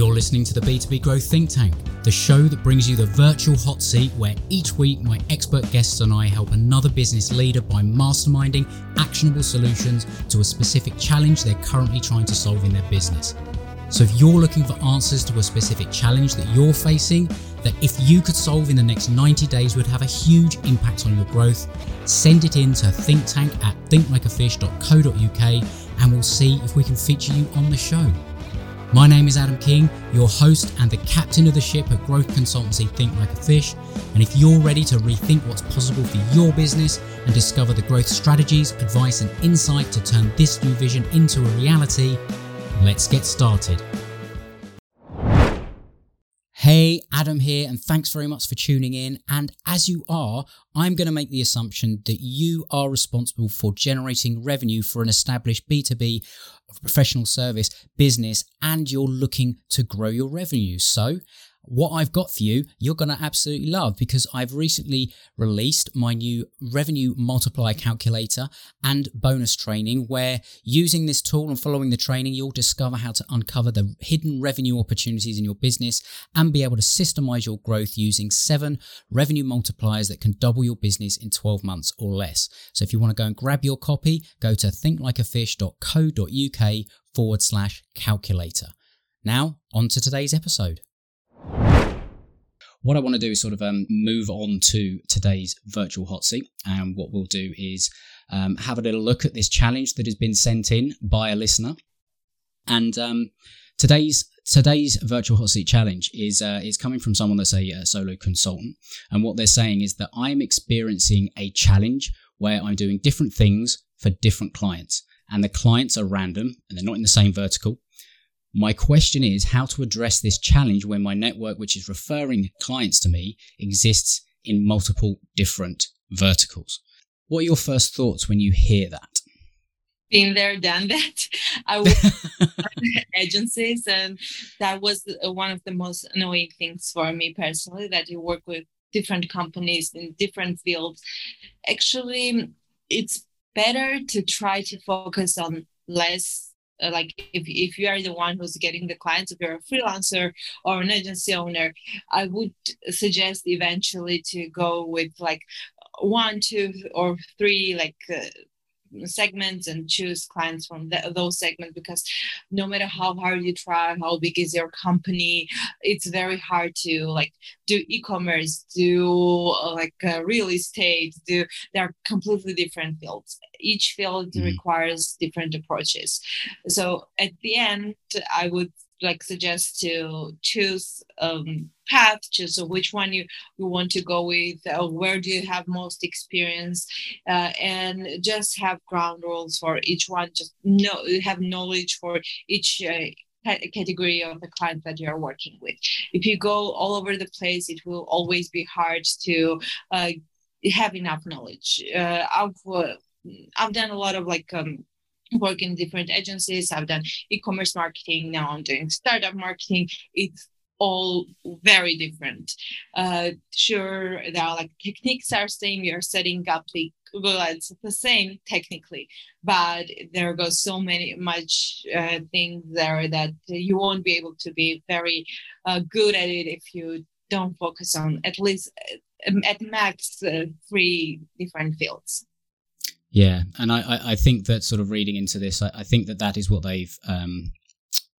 You're listening to the B2B Growth Think Tank, the show that brings you the virtual hot seat where each week my expert guests and I help another business leader by masterminding actionable solutions to a specific challenge they're currently trying to solve in their business. So if you're looking for answers to a specific challenge that you're facing, that if you could solve in the next 90 days would have a huge impact on your growth, send it in to thinktank at thinklikeafish.co.uk and we'll see if we can feature you on the show. My name is Adam King, your host and the captain of the ship at growth consultancy Think Like a Fish. And if you're ready to rethink what's possible for your business and discover the growth strategies, advice, and insight to turn this new vision into a reality, let's get started. Hey, Adam here, and thanks very much for tuning in. And as you are, I'm going to make the assumption that you are responsible for generating revenue for an established B2B professional service business and you're looking to grow your revenue. So, what I've got for you, you're going to absolutely love because I've recently released my new revenue multiplier calculator and bonus training where using this tool and following the training, you'll discover how to uncover the hidden revenue opportunities in your business and be able to systemize your growth using seven revenue multipliers that can double your business in 12 months or less. So if you want to go and grab your copy, go to thinklikeafish.co.uk forward slash calculator. Now, on to today's episode. What I want to do is sort of um, move on to today's virtual hot seat. And what we'll do is um, have a little look at this challenge that has been sent in by a listener. And um, today's today's virtual hot seat challenge is uh, is coming from someone that's a, a solo consultant. And what they're saying is that I'm experiencing a challenge where I'm doing different things for different clients. And the clients are random and they're not in the same vertical. My question is how to address this challenge when my network, which is referring clients to me, exists in multiple different verticals. What are your first thoughts when you hear that? Been there, done that. I work agencies, and that was one of the most annoying things for me personally. That you work with different companies in different fields. Actually, it's better to try to focus on less uh, like if, if you are the one who's getting the clients if you're a freelancer or an agency owner i would suggest eventually to go with like one two or three like uh, segments and choose clients from the, those segments because no matter how hard you try how big is your company it's very hard to like do e-commerce do uh, like uh, real estate do they're completely different fields each field mm-hmm. requires different approaches so at the end i would like suggest to choose um, path choose so which one you, you want to go with uh, where do you have most experience uh, and just have ground rules for each one just know have knowledge for each uh, category of the client that you're working with. If you go all over the place it will always be hard to uh, have enough knowledge. Uh, i've uh, I've done a lot of like um, work in different agencies. I've done e-commerce marketing. Now I'm doing startup marketing. It's all very different. Uh, sure, there are like techniques are same. You're setting up the Google Ads the same technically, but there goes so many much uh, things there that you won't be able to be very uh, good at it if you don't focus on at least uh, at max uh, three different fields. Yeah, and I, I think that sort of reading into this, I, I think that that is what they've um,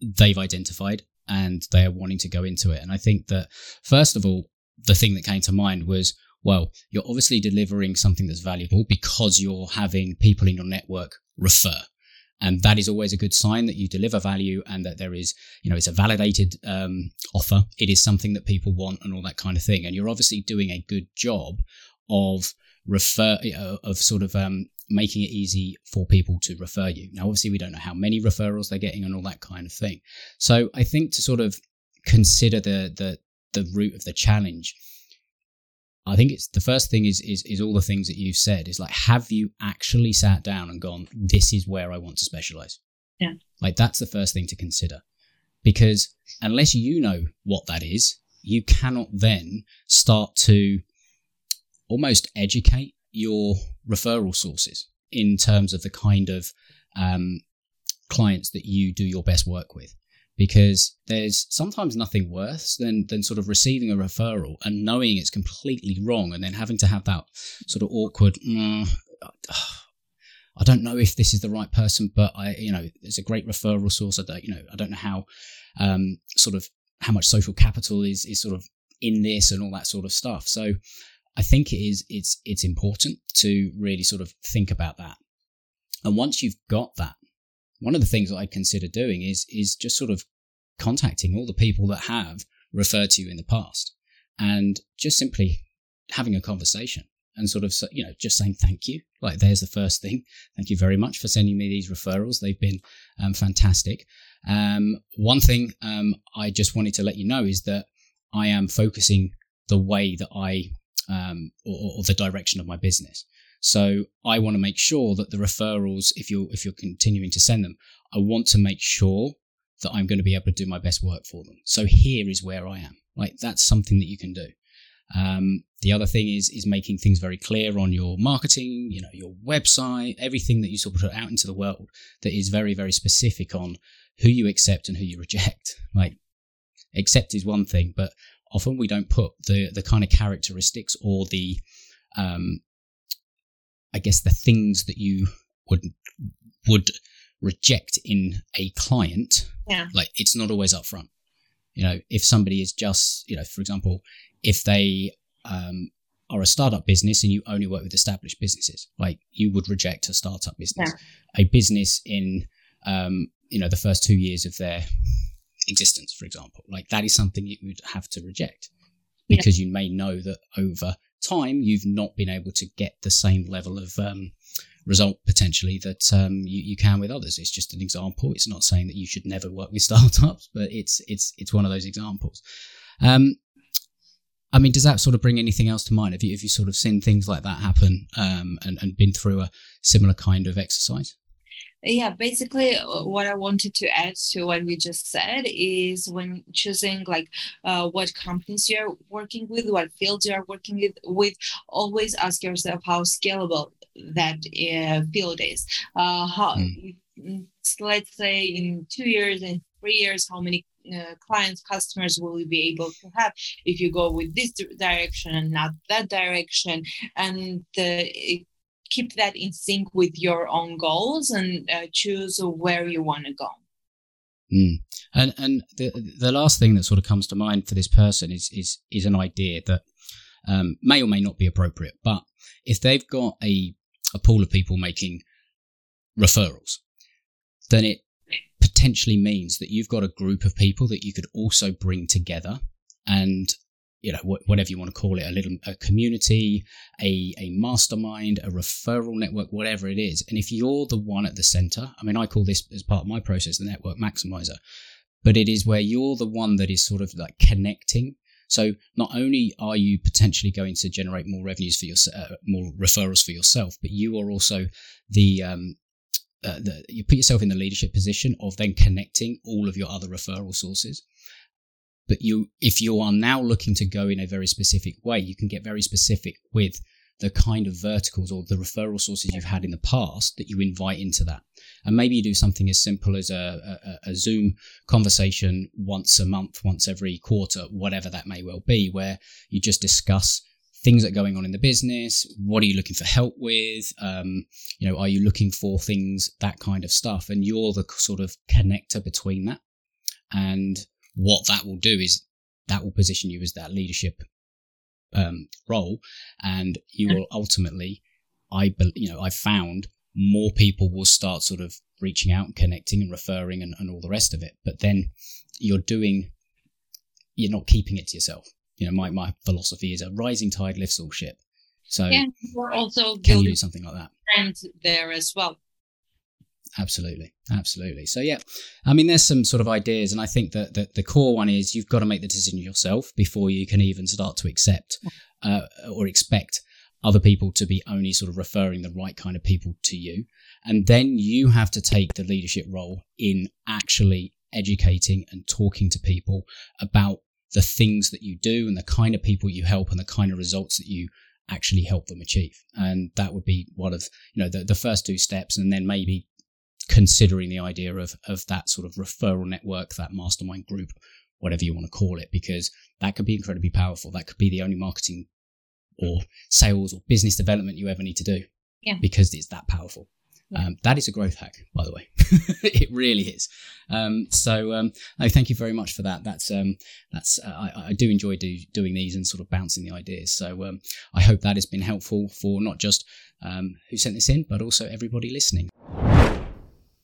they've identified, and they are wanting to go into it. And I think that first of all, the thing that came to mind was, well, you're obviously delivering something that's valuable because you're having people in your network refer. And that is always a good sign that you deliver value and that there is, you know, it's a validated um, offer. It is something that people want and all that kind of thing. And you're obviously doing a good job of refer uh, of sort of um, making it easy for people to refer you. Now, obviously, we don't know how many referrals they're getting and all that kind of thing. So, I think to sort of consider the the the root of the challenge. I think it's the first thing is is is all the things that you've said is like have you actually sat down and gone this is where I want to specialize. Yeah. Like that's the first thing to consider. Because unless you know what that is, you cannot then start to almost educate your referral sources in terms of the kind of um, clients that you do your best work with. because there's sometimes nothing worse than than sort of receiving a referral and knowing it's completely wrong and then having to have that sort of awkward mm, I don't know if this is the right person but I you know it's a great referral source I don't you know I don't know how um, sort of how much social capital is is sort of in this and all that sort of stuff so I think it is it's it's important to really sort of think about that. And once you've got that one of the things that I consider doing is is just sort of contacting all the people that have referred to you in the past and just simply having a conversation and sort of you know just saying thank you. Like there's the first thing. Thank you very much for sending me these referrals. They've been um, fantastic. Um, one thing um, i just wanted to let you know is that i am focusing the way that i um, or, or the direction of my business so I want to make sure that the referrals, if you're if you're continuing to send them, I want to make sure that I'm going to be able to do my best work for them. So here is where I am. Like that's something that you can do. Um, the other thing is is making things very clear on your marketing, you know, your website, everything that you sort of put out into the world that is very very specific on who you accept and who you reject. Like accept is one thing, but often we don't put the the kind of characteristics or the um, I guess the things that you would would reject in a client, yeah. like it's not always upfront. You know, if somebody is just, you know, for example, if they um, are a startup business and you only work with established businesses, like you would reject a startup business, yeah. a business in, um, you know, the first two years of their existence, for example, like that is something you would have to reject because yeah. you may know that over time, you've not been able to get the same level of um, result potentially that um, you, you, can with others. It's just an example. It's not saying that you should never work with startups, but it's it's it's one of those examples. Um, I mean, does that sort of bring anything else to mind? Have you have you sort of seen things like that happen um, and and been through a similar kind of exercise? Yeah basically uh, what i wanted to add to what we just said is when choosing like uh, what companies you're working with what fields you're working with with always ask yourself how scalable that uh, field is uh, how mm. let's say in two years and three years how many uh, clients customers will you be able to have if you go with this direction and not that direction and the keep that in sync with your own goals and uh, choose where you want to go. Mm. And and the the last thing that sort of comes to mind for this person is is is an idea that um, may or may not be appropriate, but if they've got a a pool of people making referrals, then it potentially means that you've got a group of people that you could also bring together and you know whatever you want to call it a little a community a a mastermind a referral network whatever it is. And if you're the one at the center i mean i call this as part of my process the network maximizer but it is where you're the one that is sort of like connecting. So not only are you potentially going to generate more revenues for your uh, more referrals for yourself but you are also the um, uh, the, you put yourself in the leadership position of then connecting all of your other referral sources but you if you are now looking to go in a very specific way you can get very specific with the kind of verticals or the referral sources you've had in the past that you invite into that. And maybe you do something as simple as a, a, a zoom conversation once a month once every quarter whatever that may well be where you just discuss things that are going on in the business what are you looking for help with um, you know are you looking for things that kind of stuff. And you're the sort of connector between that. And what that will do is that will position you as that leadership um, role, and you will ultimately, I you know, I've found more people will start sort of reaching out and connecting and referring and, and all the rest of it. But then you're doing, you're not keeping it to yourself. You know, my my philosophy is a rising tide lifts all ship. So yeah, we're also can you do something like that? And there as well absolutely. Absolutely. So yeah i mean there's some sort of ideas and i think that, that the core one is you've got to make the decision yourself before you can even start to accept uh, or expect other people to be only sort of referring the right kind of people to you. And then you have to take the leadership role in actually educating and talking to people about the things that you do and the kind of people you help and the kind of results that you actually help them achieve. And that would be one of you know the, the first two steps and then maybe considering the idea of of that sort of referral network, that mastermind group, whatever you want to call it, because that could be incredibly powerful. That could be the only marketing or sales or business development you ever need to do. Yeah. Because it's that powerful. Yeah. Um, that is a growth hack, by the way. it really is. Um, so, um, no, thank you very much for that. That's um, that's uh, I, I do enjoy do, doing these and sort of bouncing the ideas. So, um, I hope that has been helpful for not just um, who sent this in, but also everybody listening.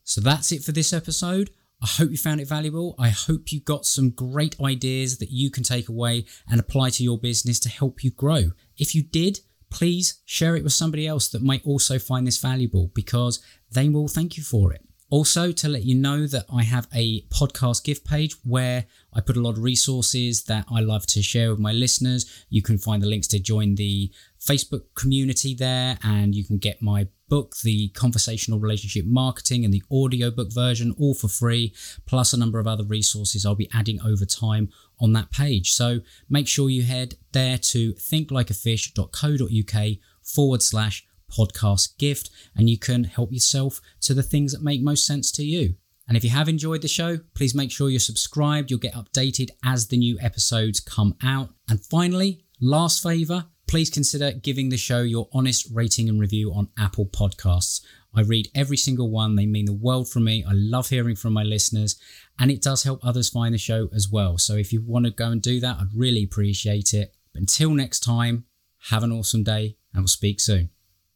So that's it for this episode. I hope you found it valuable. I hope you got some great ideas that you can take away and apply to your business to help you grow. If you did, please share it with somebody else that might also find this valuable because they will thank you for it. Also, to let you know that I have a podcast gift page where I put a lot of resources that I love to share with my listeners. You can find the links to join the Facebook community there, and you can get my book, The Conversational Relationship Marketing, and the audiobook version, all for free, plus a number of other resources I'll be adding over time on that page. So make sure you head there to thinklikeafish.co.uk forward slash podcast gift, and you can help yourself to the things that make most sense to you. And if you have enjoyed the show, please make sure you're subscribed. You'll get updated as the new episodes come out. And finally, last favor, please consider giving the show your honest rating and review on Apple Podcasts. I read every single one. They mean the world for me. I love hearing from my listeners, and it does help others find the show as well. So if you want to go and do that, I'd really appreciate it. But until next time, have an awesome day, and we'll speak soon.